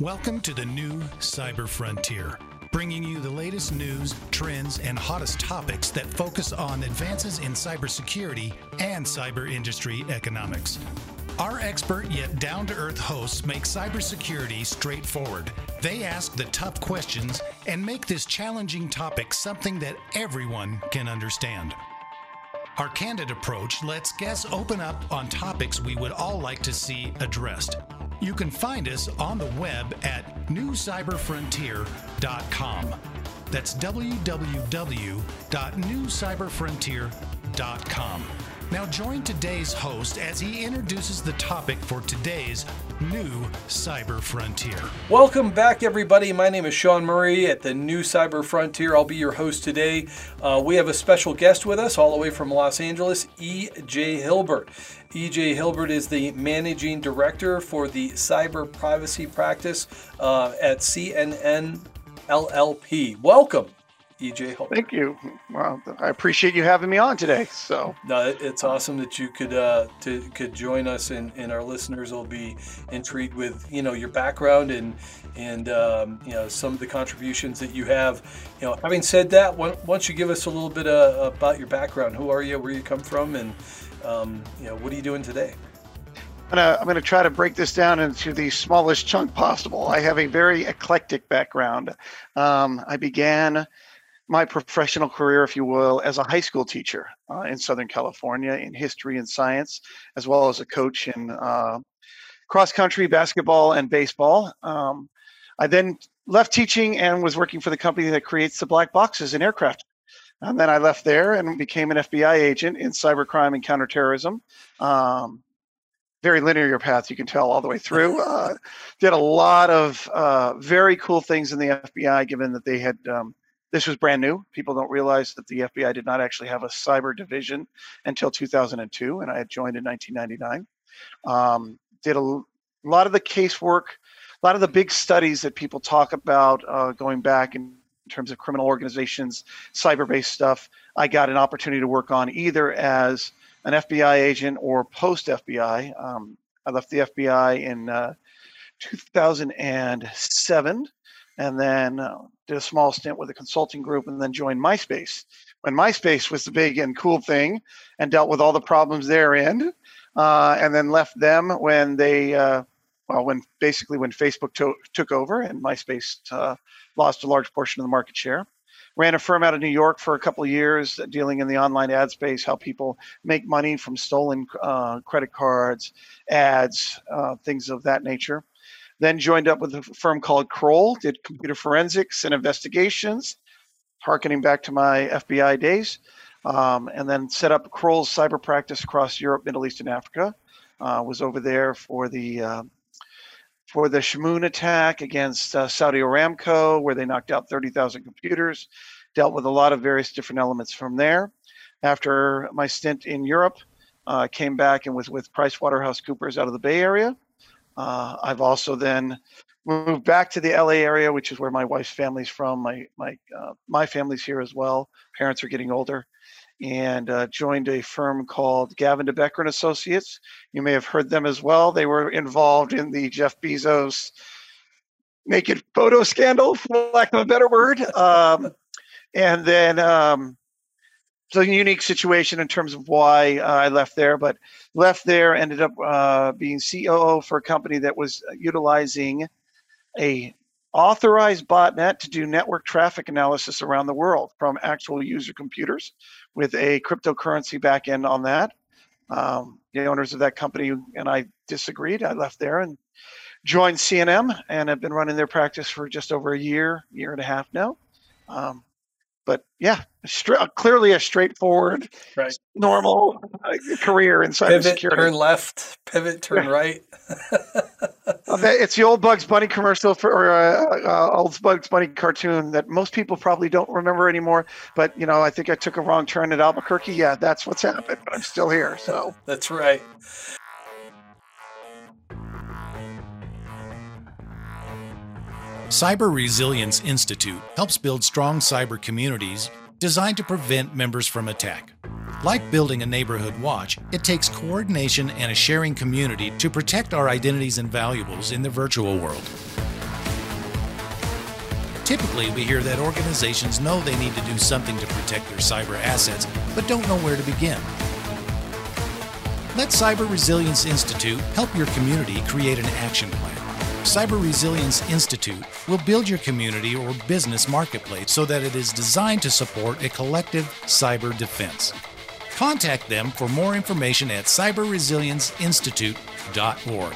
Welcome to the new Cyber Frontier, bringing you the latest news, trends, and hottest topics that focus on advances in cybersecurity and cyber industry economics. Our expert yet down to earth hosts make cybersecurity straightforward. They ask the tough questions and make this challenging topic something that everyone can understand. Our candid approach lets guests open up on topics we would all like to see addressed. You can find us on the web at newcyberfrontier.com. That's www.newcyberfrontier.com. Now join today's host as he introduces the topic for today's new cyber frontier. Welcome back, everybody. My name is Sean Murray at the new Cyber Frontier. I'll be your host today. Uh, we have a special guest with us, all the way from Los Angeles, E.J. Hilbert. E.J. Hilbert is the managing director for the cyber privacy practice uh, at CNM LLP. Welcome. EJ Holt. Thank you. Well, I appreciate you having me on today. So no, it's awesome that you could uh, to could join us, and, and our listeners will be intrigued with you know your background and and um, you know some of the contributions that you have. You know, having said that, why don't you give us a little bit uh, about your background? Who are you? Where you come from? And um, you know, what are you doing today? I'm gonna, I'm gonna try to break this down into the smallest chunk possible. I have a very eclectic background. Um, I began my professional career, if you will, as a high school teacher uh, in Southern California in history and science, as well as a coach in uh, cross country, basketball, and baseball. Um, I then left teaching and was working for the company that creates the black boxes in aircraft. And then I left there and became an FBI agent in cybercrime and counterterrorism. Um, very linear path, you can tell all the way through. Uh, did a lot of uh, very cool things in the FBI, given that they had um, this was brand new. People don't realize that the FBI did not actually have a cyber division until 2002, and I had joined in 1999. Um, did a, a, lot of the casework, a lot of the big studies that people talk about uh, going back in, terms of criminal organizations, cyber-based stuff. I got an opportunity to work on either as an FBI agent or post FBI. Um, I left the FBI in uh, 2007 and then uh, did a small stint with a consulting group and then joined MySpace when MySpace was the big and cool thing and dealt with all the problems therein. Uh, and then left them when they, uh, well, when basically when Facebook to- took over and MySpace uh, lost a large portion of the market share. Ran a firm out of New York for a couple of years, dealing in the online ad space, how people make money from stolen uh, credit cards, ads, uh, things of that nature. Then joined up with a firm called Kroll, did computer forensics and investigations, harkening back to my FBI days. Um, and then set up Kroll's cyber practice across Europe, Middle East, and Africa. Uh, was over there for the uh, for the Shamoon attack against uh, Saudi Aramco, where they knocked out 30,000 computers. Dealt with a lot of various different elements from there. After my stint in Europe, uh, came back and was with PricewaterhouseCoopers out of the Bay Area. Uh, I've also then moved back to the LA area, which is where my wife's family's from. My my uh, my family's here as well. Parents are getting older, and uh, joined a firm called Gavin de Becker and Associates. You may have heard them as well. They were involved in the Jeff Bezos naked photo scandal, for lack of a better word. Um, and then um, it's a unique situation in terms of why uh, I left there, but left there, ended up uh, being COO for a company that was utilizing a authorized botnet to do network traffic analysis around the world from actual user computers with a cryptocurrency backend on that. Um, the owners of that company and I disagreed. I left there and joined CNM and have been running their practice for just over a year, year and a half now. Um, but yeah, stra- clearly a straightforward, right. normal uh, career in cybersecurity. Pivot, turn left, pivot, turn right. it's the old Bugs Bunny commercial for or uh, uh, old Bugs Bunny cartoon that most people probably don't remember anymore. But you know, I think I took a wrong turn at Albuquerque. Yeah, that's what's happened. But I'm still here. So that's right. Cyber Resilience Institute helps build strong cyber communities designed to prevent members from attack. Like building a neighborhood watch, it takes coordination and a sharing community to protect our identities and valuables in the virtual world. Typically, we hear that organizations know they need to do something to protect their cyber assets, but don't know where to begin. Let Cyber Resilience Institute help your community create an action plan. Cyber Resilience Institute will build your community or business marketplace so that it is designed to support a collective cyber defense. Contact them for more information at cyberresilienceinstitute.org.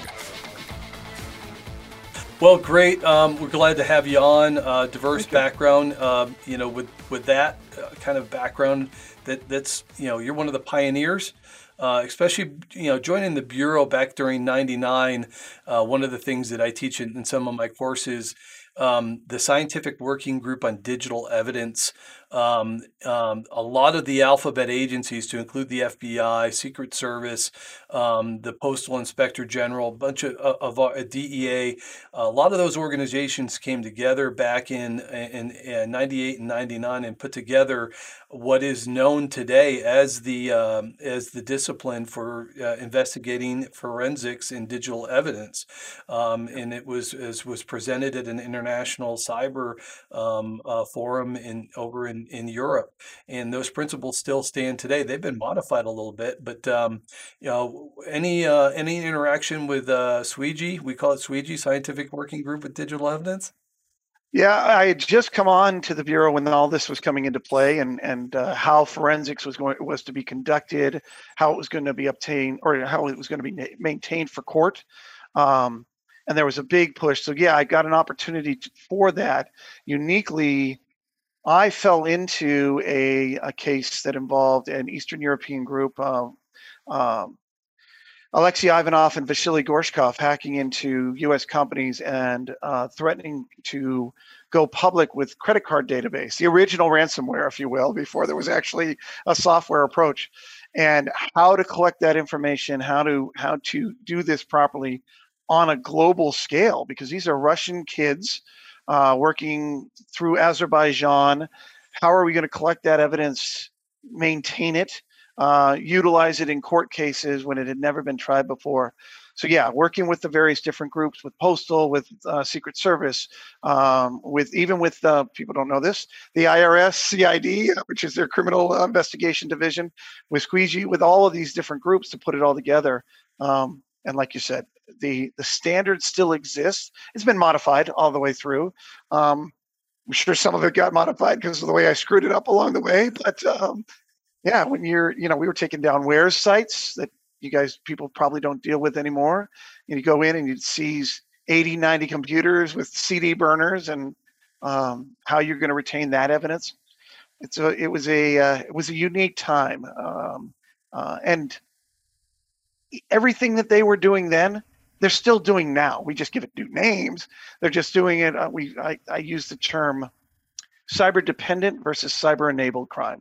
Well, great. Um, we're glad to have you on. Uh, diverse background, uh, you know, with with that uh, kind of background, that that's you know, you're one of the pioneers uh, especially you know joining the bureau back during '99. Uh, one of the things that I teach in, in some of my courses, um, the scientific working group on digital evidence um, um, a lot of the alphabet agencies, to include the FBI, Secret Service, um, the Postal Inspector General, a bunch of, of, of DEA, a lot of those organizations came together back in, in, in 98 and 99 and put together what is known today as the um, as the discipline for uh, investigating forensics in digital evidence, um, and it was was presented at an international cyber um, uh, forum in over in in, Europe, and those principles still stand today. They've been modified a little bit, but um, you know, any uh, any interaction with uh, SWEG, we call it SWEG, Scientific Working Group with Digital Evidence. Yeah, I had just come on to the bureau when all this was coming into play, and and uh, how forensics was going was to be conducted, how it was going to be obtained, or how it was going to be maintained for court. Um, and there was a big push. So yeah, I got an opportunity to, for that uniquely I fell into a, a case that involved an Eastern European group, uh, um, Alexei Ivanov and Vasily Gorshkov hacking into U.S. companies and uh, threatening to go public with credit card database, the original ransomware, if you will, before there was actually a software approach, and how to collect that information, how to how to do this properly on a global scale, because these are Russian kids uh, working through Azerbaijan. How are we going to collect that evidence, maintain it, uh, utilize it in court cases when it had never been tried before? So yeah, working with the various different groups, with Postal, with uh, Secret Service, um, with even with uh, people don't know this, the IRS, CID, which is their criminal investigation division, with SWGDE, with all of these different groups to put it all together. Um, and like you said, the the standard still exists. It's been modified all the way through. Um, I'm sure some of it got modified because of the way I screwed it up along the way. But um, yeah, when you're, you know, we were taking down warez sites that you guys people probably don't deal with anymore. And you go in and you'd seize 80, 90 computers with CD burners and um, how you're going to retain that evidence. It's a, it was a, uh, it was a unique time. Um, uh, and everything that they were doing then, they're still doing now. We just give it new names. They're just doing it. Uh, we I, I use the term cyber dependent versus cyber enabled crime.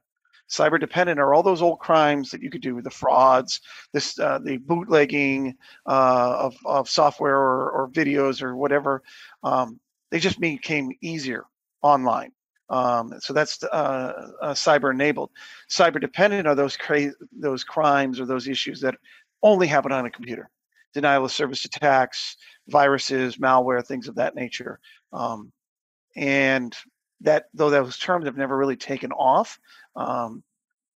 Cyber dependent are all those old crimes that you could do, with the frauds, this uh, the bootlegging uh, of of software or, or videos or whatever. Um, they just became easier online. Um, so that's uh, uh, cyber enabled. Cyber dependent are those cra- those crimes or those issues that only happen on a computer. Denial of service attacks, viruses, malware, things of that nature. Um, and that, though those terms have never really taken off, um,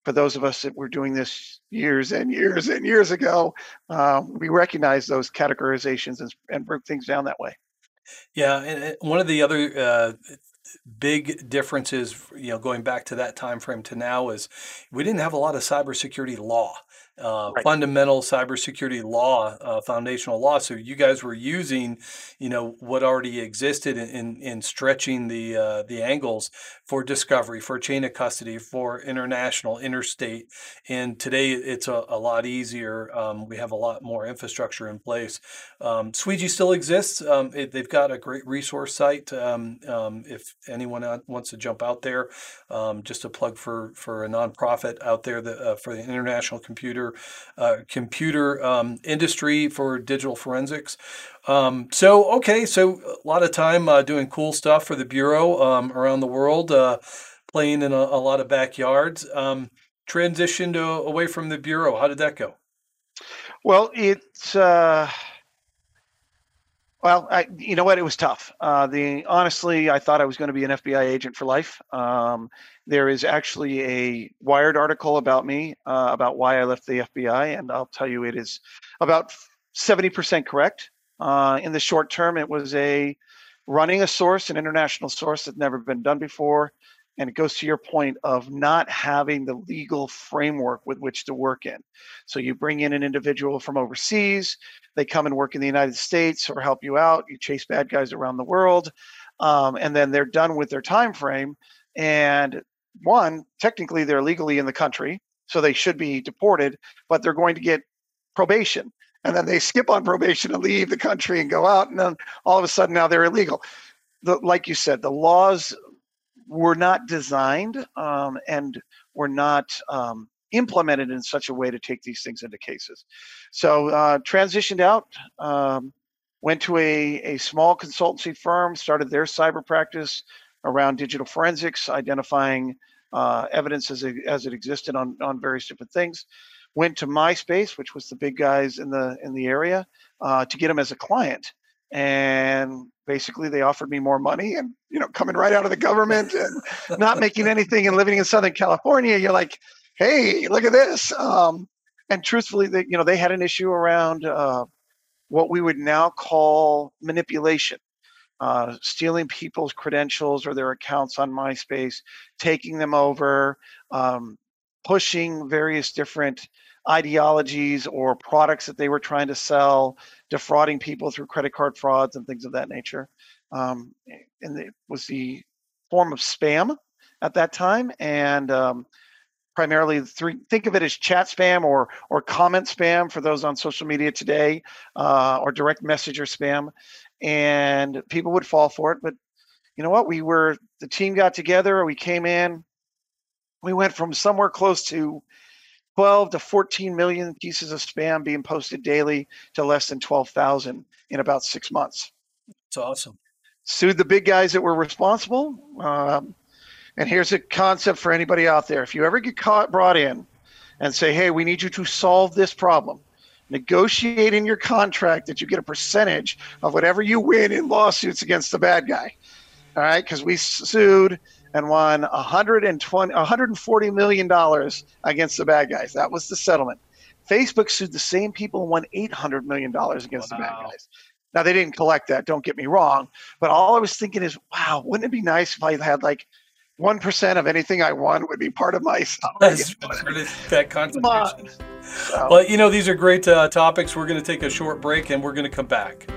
for those of us that were doing this years and years and years ago, uh, we recognize those categorizations and, and broke things down that way. Yeah, and one of the other uh, big differences, you know, going back to that time frame to now is we didn't have a lot of cybersecurity law uh, right. fundamental cybersecurity law, uh, foundational law. So you guys were using, you know, what already existed in in, in stretching the uh, the angles for discovery, for chain of custody, for international, interstate. And today it's a, a lot easier. Um, we have a lot more infrastructure in place. Um, still exists. Um, it, they've got a great resource site. Um, um, if anyone wants to jump out there, um, just a plug for for a nonprofit out there that, uh, for the International Computer computer uh, computer um, industry for digital forensics. Um, so okay, so a lot of time uh, doing cool stuff for the bureau um, around the world, uh, playing in a, a, lot of backyards. Um, transitioned away from the bureau. How did that go? Well, it's uh, Well, I, you know what? It was tough. Uh, the honestly, I thought I was going to be an FBI agent for life. Um, there is actually a Wired article about me uh, about why I left the FBI, and I'll tell you, it is about seventy percent correct. Uh, in the short term, it was a running a source, an international source that never been done before, and it goes to your point of not having the legal framework with which to work in. So you bring in an individual from overseas, they come and work in the United States or help you out. You chase bad guys around the world, um, and then they're done with their time frame. And one, technically, they're legally in the country, so they should be deported, but they're going to get probation. And then they skip on probation and leave the country and go out, and then all of a sudden now they're illegal. The, like you said, the laws were not designed um, and were not um, implemented in such a way to take these things into cases. So uh, transitioned out, um, went to a, a small consultancy firm, started their cyber practice around digital forensics, identifying uh, evidence as it, as it existed on, on various different things. Went to MySpace, which was the big guys in the in the area, uh, to get them as a client. And basically they offered me more money and you know coming right out of the government and not making anything and living in southern california you're like hey look at this. Um, and truthfully they you know they had an issue around uh, what we would now call manipulation uh, stealing people's credentials or their accounts on myspace taking them over um, pushing various different ideologies or products that they were trying to sell, defrauding people through credit card frauds and things of that nature. Um, and it was the form of spam at that time, and um, primarily three, think of it as chat spam or or comment spam for those on social media today, uh, or direct messenger spam, and people would fall for it. But you know what? We were the team got together. We came in. We went from somewhere close to 12 to 14 million pieces of spam being posted daily to less than 12,000 in about six months. It's awesome. Sued the big guys that were responsible. Um, and here's a concept for anybody out there. If you ever get caught, brought in and say, hey, we need you to solve this problem, negotiate in your contract that you get a percentage of whatever you win in lawsuits against the bad guy. All right, because we sued and won 120, 140 million dollars against the bad guys. That was the settlement. Facebook sued the same people and won 800 million dollars against wow. the bad guys. Now they didn't collect that. Don't get me wrong, but all I was thinking is, wow, wouldn't it be nice if I had like one percent of anything I won would be part of my salary? that contribution. Well, you know, these are great uh, topics. We're going to take a short break and we're going to come back.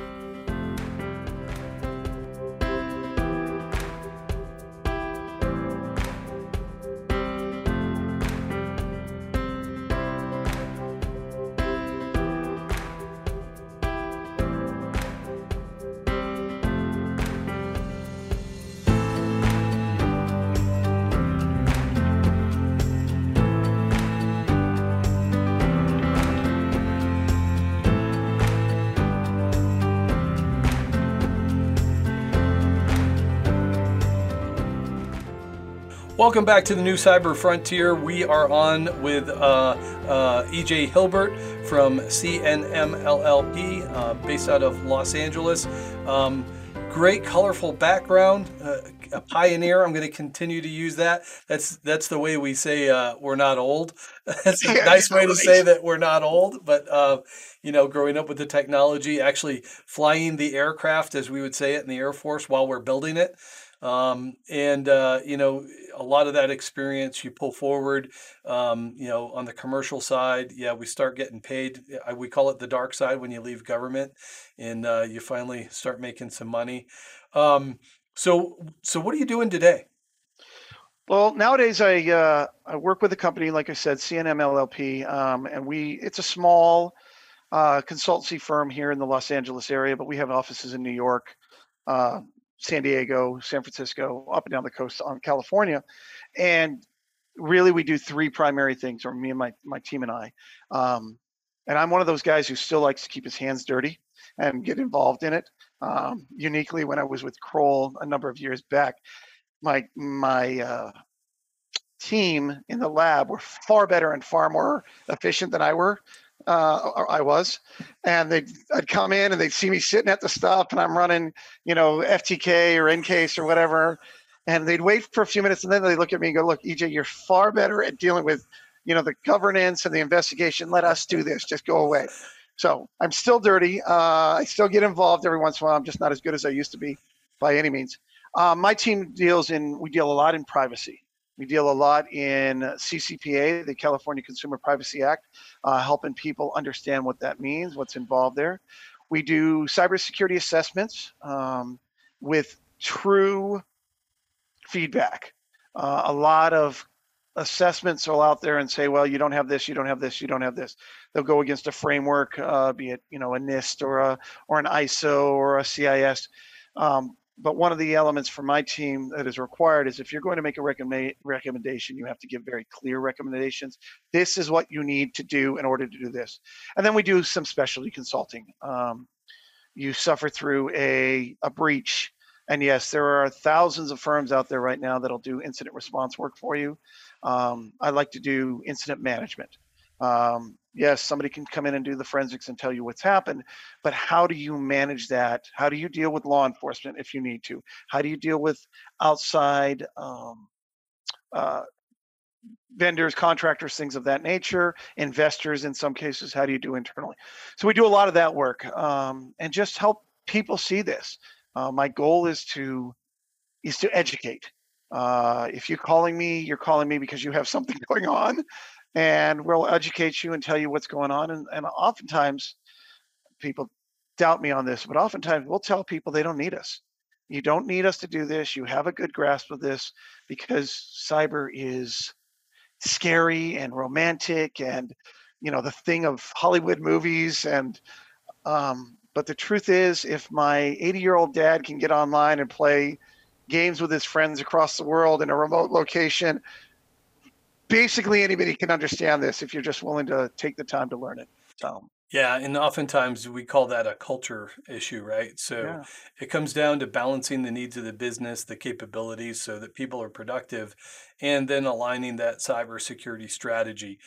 Welcome back to the new Cyber Frontier. We are on with uh, uh, EJ Hilbert from CNMLLP, uh, based out of Los Angeles. Um, great, colorful background, uh, a pioneer. I'm going to continue to use that. That's that's the way we say uh, we're not old. that's a nice way to say that we're not old. But uh, you know, growing up with the technology, actually flying the aircraft, as we would say it in the Air Force, while we're building it. Um, and uh, you know a lot of that experience you pull forward um, you know on the commercial side yeah we start getting paid we call it the dark side when you leave government and uh, you finally start making some money. Um, so so what are you doing today? Well nowadays i uh, i work with a company like i said cnm llp um, and we it's a small uh, consultancy firm here in the los angeles area but we have offices in new york uh, San Diego, San Francisco, up and down the coast on California. And really, we do three primary things, or me and my, my team and I. Um, and I'm one of those guys who still likes to keep his hands dirty and get involved in it. Um, uniquely, when I was with Kroll a number of years back, my my uh, team in the lab were far better and far more efficient than I were Uh, I was, and they'd I'd come in and they'd see me sitting at the stuff, and I'm running, you know, FTK or EnCase or whatever, and they'd wait for a few minutes, and then they look at me and go, "Look, EJ, you're far better at dealing with, you know, the governance and the investigation. Let us do this. Just go away." So I'm still dirty. Uh, I still get involved every once in a while. I'm just not as good as I used to be, by any means. Uh, my team deals in. We deal a lot in privacy. We deal a lot in CCPA, the California Consumer Privacy Act, uh, helping people understand what that means, what's involved there. We do cybersecurity assessments um, with true feedback. Uh, a lot of assessments are out there and say, well, you don't have this, you don't have this, you don't have this. They'll go against a framework, uh, be it you know a NIST or a or an ISO or a CIS. Um, but one of the elements for my team that is required is if you're going to make a recommend, recommendation, you have to give very clear recommendations. This is what you need to do in order to do this. And then we do some specialty consulting. Um, you suffer through a, a breach. And yes, there are thousands of firms out there right now that'll do incident response work for you. Um, I like to do incident management. Um, yes, somebody can come in and do the forensics and tell you what's happened, but how do you manage that? How do you deal with law enforcement if you need to? How do you deal with outside um, uh, vendors, contractors, things of that nature, investors in some cases? How do you do internally? So we do a lot of that work um, and just help people see this. Uh, my goal is to is to educate. Uh, if you're calling me, you're calling me because you have something going on and we'll educate you and tell you what's going on. And, and oftentimes, people doubt me on this, but oftentimes we'll tell people they don't need us. You don't need us to do this. You have a good grasp of this because cyber is scary and romantic and you know the thing of Hollywood movies and um, but the truth is if my 80 year old dad can get online and play games with his friends across the world in a remote location basically anybody can understand this if you're just willing to take the time to learn it. So yeah, and oftentimes we call that a culture issue, right? So yeah. it comes down to balancing the needs of the business, the capabilities, so that people are productive, and then aligning that cybersecurity strategy.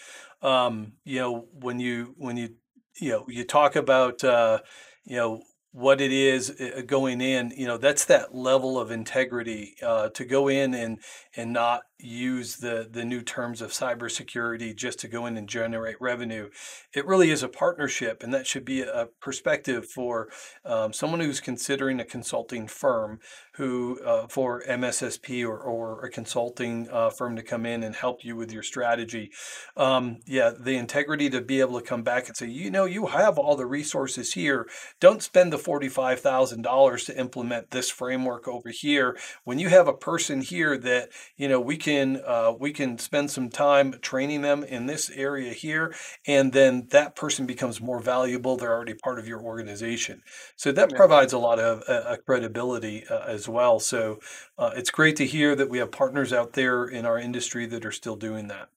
Um, you know, when you when you you know you talk about uh, you know what it is uh, going in you know that's that level of integrity uh, to go in and and not use the the new terms of cybersecurity just to go in and generate revenue. It really is a partnership and that should be a perspective for um, someone who's considering a consulting firm who uh, for mssp or, or a consulting uh, firm to come in and help you with your strategy. Um, yeah the integrity to be able to come back and say you know you have all the resources here. Don't spend the $45000 to implement this framework over here. When you have a person here that you know we can uh, we can spend some time training them in this area here and then that person becomes more valuable they're already part of your organization so that provides a lot of uh, credibility uh, as well. So uh, it's great to hear that we have partners out there in our industry that are still doing that.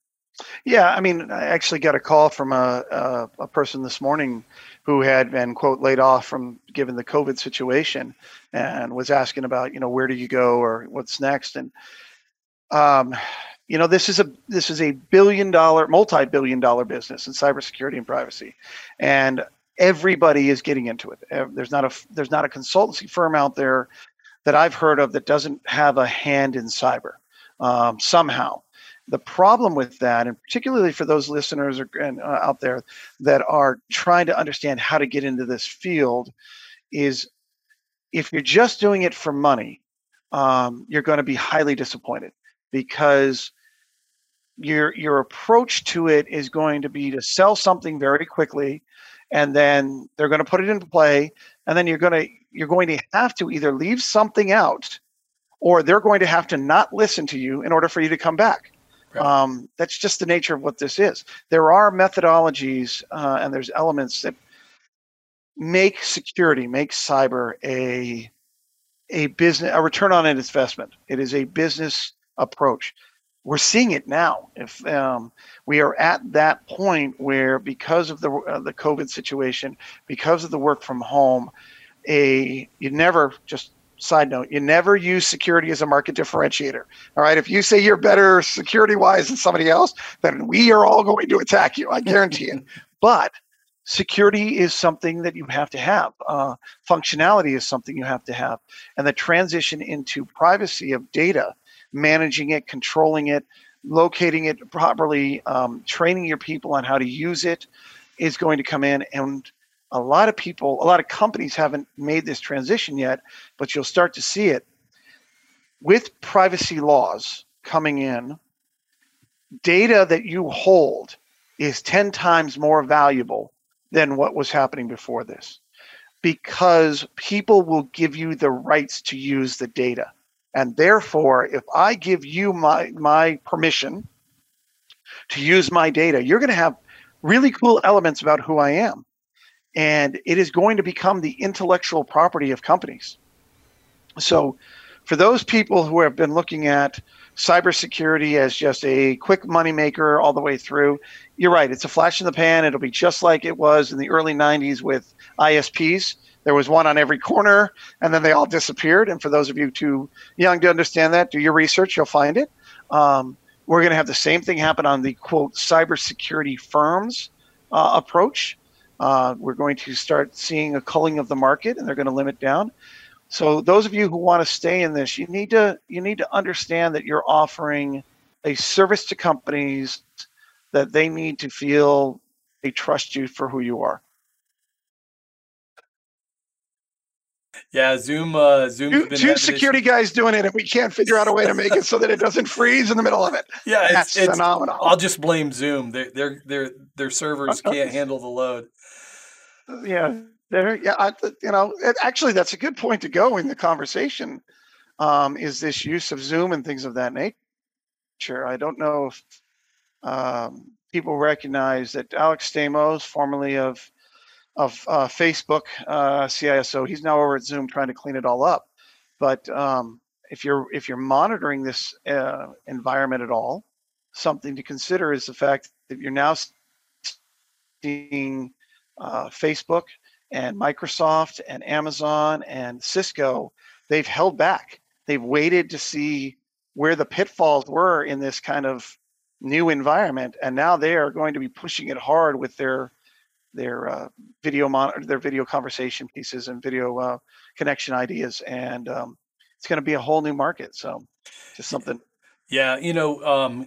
Yeah, I mean, I actually got a call from a, a, a person this morning who had been quote laid off from given the COVID situation and was asking about you know where do you go or what's next and um, you know this is a this is a billion dollar multi billion dollar business in cybersecurity and privacy. And everybody is getting into it. There's not a there's not a consultancy firm out there that I've heard of that doesn't have a hand in cyber um, somehow. The problem with that, and particularly for those listeners or, and, uh, out there that are trying to understand how to get into this field, is if you're just doing it for money, um, you're going to be highly disappointed because your your approach to it is going to be to sell something very quickly and then they're going to put it into play and then you're going to you're going to have to either leave something out or they're going to have to not listen to you in order for you to come back. Right. Um, that's just the nature of what this is. There are methodologies uh, and there's elements that make security, make cyber a a business a return on an investment. It is a business approach. We're seeing it now. If um, we are at that point where, because of the uh, the COVID situation, because of the work from home, a you never just side note you never use security as a market differentiator all right if you say you're better security wise than somebody else then we are all going to attack you i guarantee it but security is something that you have to have. Uh, functionality is something you have to have. And the transition into privacy of data, managing it, controlling it, locating it properly, um, training your people on how to use it is going to come in. And a lot of people, a lot of companies haven't made this transition yet, but you'll start to see it with privacy laws coming in. Data that you hold is 10 times more valuable than what was happening before this because people will give you the rights to use the data. And therefore, if I give you my, my permission to use my data, you're going to have really cool elements about who I am. And it is going to become the intellectual property of companies. So, for those people who have been looking at cybersecurity as just a quick moneymaker all the way through, you're right. It's a flash in the pan. It'll be just like it was in the early 90s with ISPs. There was one on every corner, and then they all disappeared. And for those of you too young to understand that, do your research. You'll find it. Um, we're going to have the same thing happen on the quote cybersecurity firms uh, approach. Uh, we're going to start seeing a culling of the market, and they're going to limit down. So those of you who want to stay in this, you need to you need to understand that you're offering a service to companies that they need to feel they trust you for who you are. Yeah, Zoom. Uh, Zoom. Two, two security guys doing it, and we can't figure out a way to make it so that it doesn't freeze in the middle of it. Yeah, that's it's, phenomenal. I'll just blame Zoom. Their their their their servers can't handle the load. Yeah, there, yeah, I, you know, it, actually, that's a good point to go in the conversation. Um, is this use of Zoom and things of that nature? I don't know if um, people recognize that Alex Stamos, formerly of of uh, Facebook uh, CISO, he's now over at Zoom trying to clean it all up. But um, if you're if you're monitoring this uh, environment at all, something to consider is the fact that you're now seeing uh, Facebook and Microsoft and Amazon and Cisco, they've held back. They've waited to see where the pitfalls were in this kind of new environment, and now they are going to be pushing it hard with their their uh, video monitor, their video conversation pieces and video uh, connection ideas, and um, it's going to be a whole new market. So, just something. Yeah, you know, um,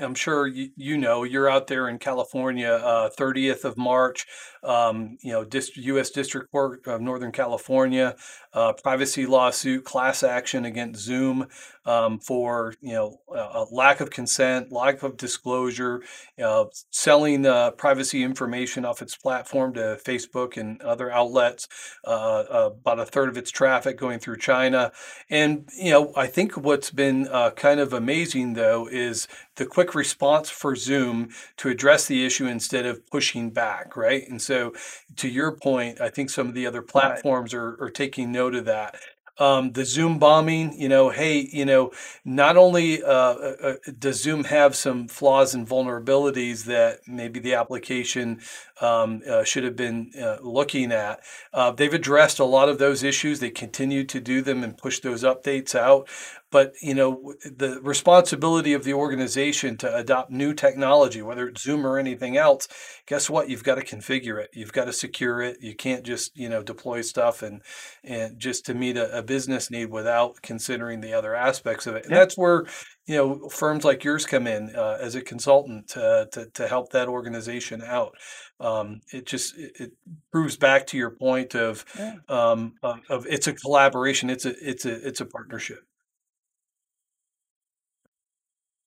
I'm sure you, you know you're out there in California, uh, 30th of March. Um, you know, Dist- U.S. District Court of Northern California, uh, privacy lawsuit, class action against Zoom um, for you know a lack of consent, lack of disclosure, uh, selling uh, privacy information off its platform to Facebook and other outlets. Uh, uh, about a third of its traffic going through China, and you know I think what's been uh, kind of amazing though is the quick response for Zoom to address the issue instead of pushing back, right? And so, to your point, I think some of the other platforms are, are taking note of that. Um, the Zoom bombing, you know, hey, you know, not only uh, uh, uh, does Zoom have some flaws and vulnerabilities that maybe the application um, uh, should have been uh, looking at, uh, they've addressed a lot of those issues. They continue to do them and push those updates out but you know the responsibility of the organization to adopt new technology whether it's zoom or anything else guess what? You've got to configure it. You've got to secure it. You can't just you know deploy stuff and and just to meet a, a business need without considering the other aspects of it. And that's where you know firms like yours come in uh, as a consultant to, to, to help that organization out. Um, it just it, it, proves back to your point of yeah. um, of, of it's a collaboration. It's a it's a it's a partnership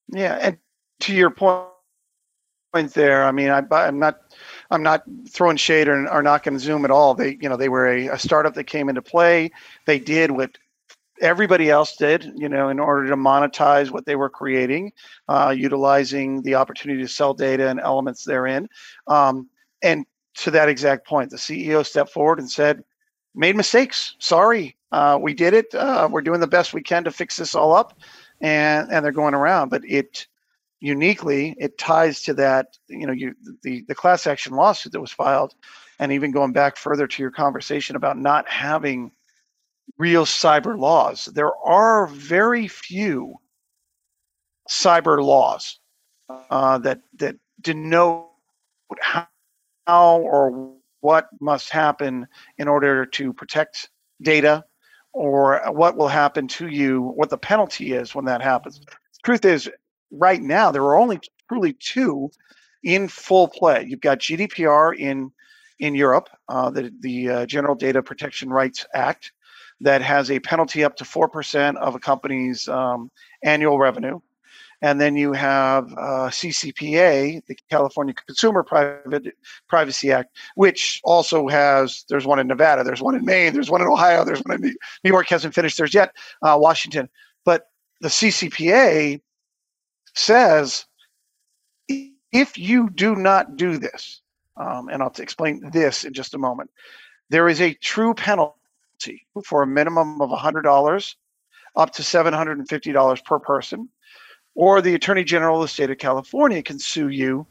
yeah, and to your point there, I mean, I, I'm not, I'm not throwing shade or, or knocking Zoom at all. They, you know, they were a, a startup that came into play. They did what everybody else did, you know, in order to monetize what they were creating, uh, utilizing the opportunity to sell data and elements therein. Um, and to that exact point, the CEO stepped forward and said, "Made mistakes. Sorry, uh, we did it. Uh, we're doing the best we can to fix this all up." And and they're going around. But it uniquely it ties to that you know you the the class action lawsuit that was filed, and even going back further to your conversation about not having real cyber laws. There are very few cyber laws uh, that that denote how or what must happen in order to protect data or what will happen to you, what the penalty is when that happens. The truth is, right now, there are only truly two in full play. You've got GDPR in in Europe, uh, the the uh, General Data Protection Rights Act, that has a penalty up to four percent of a company's um, annual revenue. And then you have uh, CCPA, the California Consumer Private Privacy Act, which also has. There's one in Nevada, there's one in Maine, there's one in Ohio, there's one in New York hasn't finished theirs yet, uh, Washington. But the CCPA says if you do not do this, um, and I'll explain this in just a moment, there is a true penalty for a minimum of $100 up to $750 per person or the Attorney General of the state of California can sue you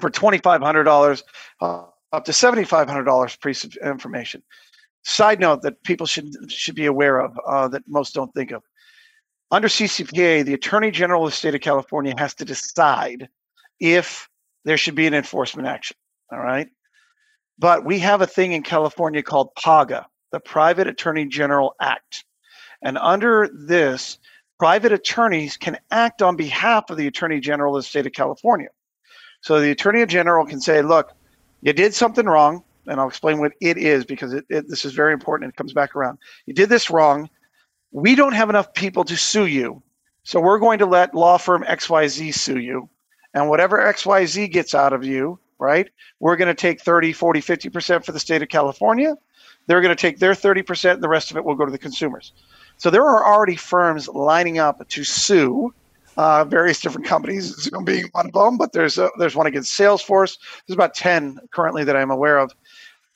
for $2,500 uh, up to $7,500 piece of information. Side note that people should should be aware of uh, that most don't think of. Under CCPA, the Attorney General of the state of California has to decide if there should be an enforcement action. All right. But we have a thing in California called PAGA, the Private Attorney General Act. And under this, private attorneys can act on behalf of the Attorney General of the state of California. So the Attorney General can say, look, you did something wrong, and I'll explain what it is because it, it, this is very important. It comes back around. You did this wrong. We don't have enough people to sue you. So we're going to let law firm XYZ sue you. And whatever XYZ gets out of you, right, we're going to take 30, 40, 50% for the state of California. They're going to take their 30%, and the rest of it will go to the consumers. So there are already firms lining up to sue uh, various different companies, Zoom being one of them, but there's a, there's one against Salesforce. There's about 10 currently that I'm aware of.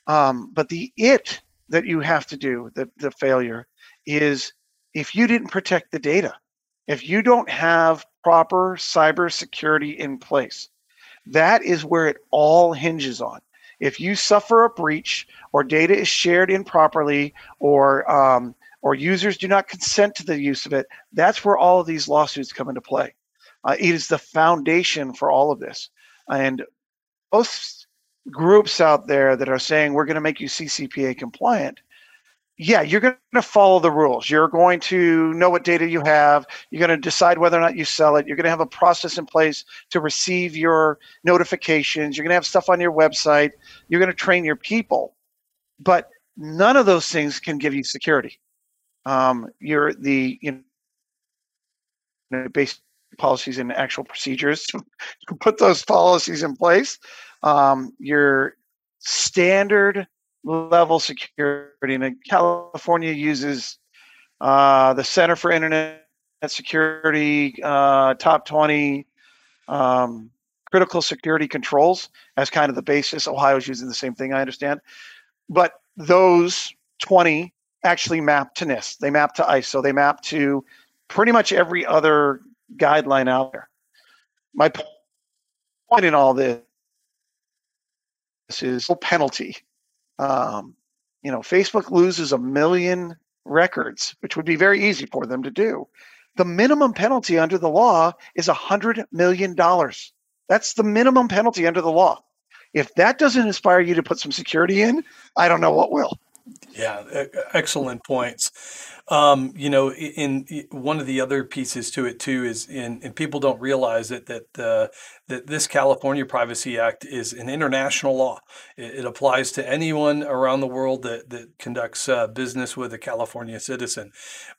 Um, but the it that you have to do, the, the failure, is if you didn't protect the data, if you don't have proper cybersecurity in place, that is where it all hinges on. If you suffer a breach or data is shared improperly or um, or users do not consent to the use of it, that's where all of these lawsuits come into play. Uh, it is the foundation for all of this. And most groups out there that are saying we're going to make you CCPA compliant, yeah, you're going to follow the rules. You're going to know what data you have. You're going to decide whether or not you sell it. You're going to have a process in place to receive your notifications. You're going to have stuff on your website. You're going to train your people. But none of those things can give you security um, you're the you know basic policies and actual procedures to put those policies in place. Um, your standard level security, and California uses uh, the Center for Internet Security uh, top 20 um, critical security controls as kind of the basis. Ohio's using the same thing, I understand. But those 20 actually map to NIST. They map to ISO. They map to pretty much every other guideline out there. My point in all this is penalty. Um, you know, Facebook loses a million records, which would be very easy for them to do. The minimum penalty under the law is a hundred million dollars. That's the minimum penalty under the law. If that doesn't inspire you to put some security in, I don't know what will. Yeah, excellent points. Um, you know, in, in, one of the other pieces to it too is, in, and people don't realize it that uh, that this California Privacy Act is an international law. It, it applies to anyone around the world that that conducts uh, business with a California citizen.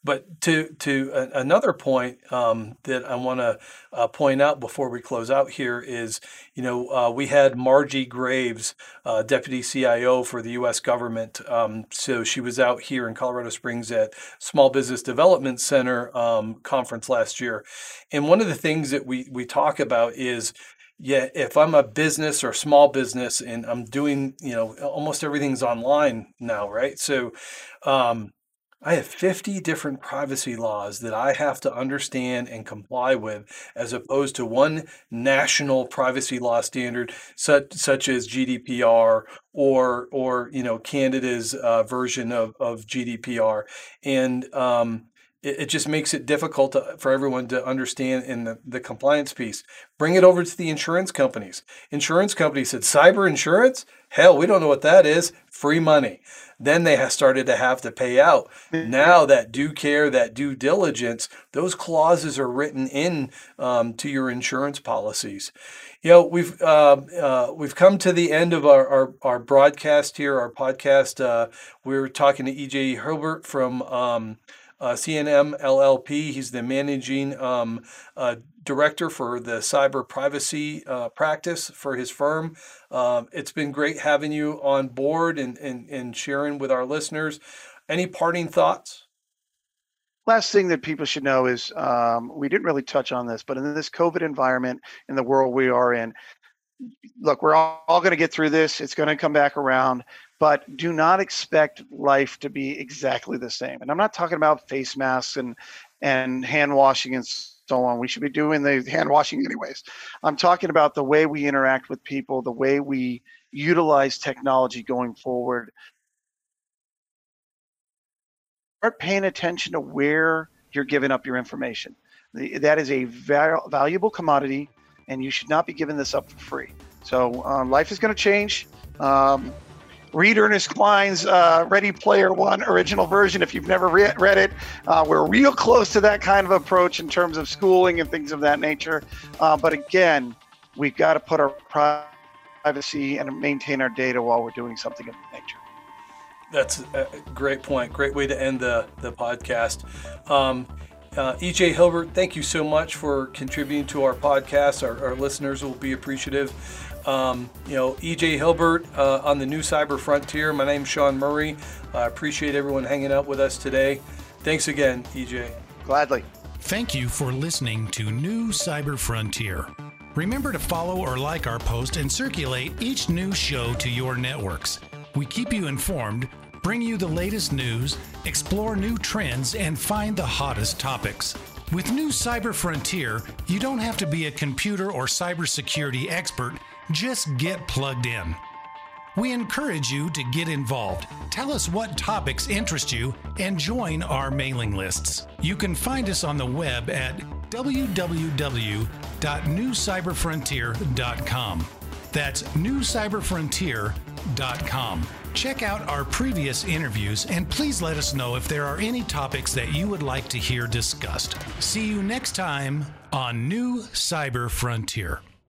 But to to a, another point um, that I want to uh, point out before we close out here is, you know, uh, we had Margie Graves, uh, Deputy CIO for the U.S. government. Um, so she was out here in Colorado Springs at Small Business Development Center um, conference last year. And one of the things that we, we talk about is yeah, if I'm a business or small business and I'm doing, you know, almost everything's online now, right? So um, I have 50 different privacy laws that I have to understand and comply with, as opposed to one national privacy law standard, such such as GDPR or or you know Canada's uh, version of of GDPR, and um, it, it just makes it difficult to, for everyone to understand in the, the compliance piece. Bring it over to the insurance companies. Insurance companies said, cyber insurance? Hell, we don't know what that is. Free money. Then they started to have to pay out. Now that due care, that due diligence, those clauses are written in um, to your insurance policies. You know, we've uh, uh, we've come to the end of our, our, our broadcast here, our podcast. Uh, we're talking to EJ Hilbert from um, uh, CNM LLP. He's the managing um, uh, director for the cyber privacy uh, practice for his firm. Um, it's been great having you on board and, and, and sharing with our listeners. Any parting thoughts? last thing that people should know is um, we didn't really touch on this, but in this COVID environment, in the world we are in, look, we're all, all going to get through this. It's going to come back around, but do not expect life to be exactly the same. And I'm not talking about face masks and and hand washing and so on. We should be doing the hand washing anyways. I'm talking about the way we interact with people, the way we utilize technology going forward, start paying attention to where you're giving up your information. That is a val- valuable commodity, and you should not be giving this up for free. So uh, life is going to change. Um, read Ernest Cline's uh, Ready Player One original version if you've never re- read it. Uh, we're real close to that kind of approach in terms of schooling and things of that nature. Uh, but again, we've got to put our privacy and maintain our data while we're doing something of that nature. That's a great point. Great way to end the, the podcast. Um, uh, EJ Hilbert, thank you so much for contributing to our podcast. Our, our listeners will be appreciative. Um, you know, EJ Hilbert uh, on the new Cyber Frontier. My name's Sean Murray. I appreciate everyone hanging out with us today. Thanks again, EJ. Gladly. Thank you for listening to New Cyber Frontier. Remember to follow or like our post and circulate each new show to your networks. We keep you informed, bring you the latest news, explore new trends, and find the hottest topics. With New Cyber Frontier, you don't have to be a computer or cybersecurity expert, just get plugged in. We encourage you to get involved. Tell us what topics interest you and join our mailing lists. You can find us on the web at www.newcyberfrontier.com. That's newcyberfrontier.com. Check out our previous interviews and please let us know if there are any topics that you would like to hear discussed. See you next time on New Cyber Frontier.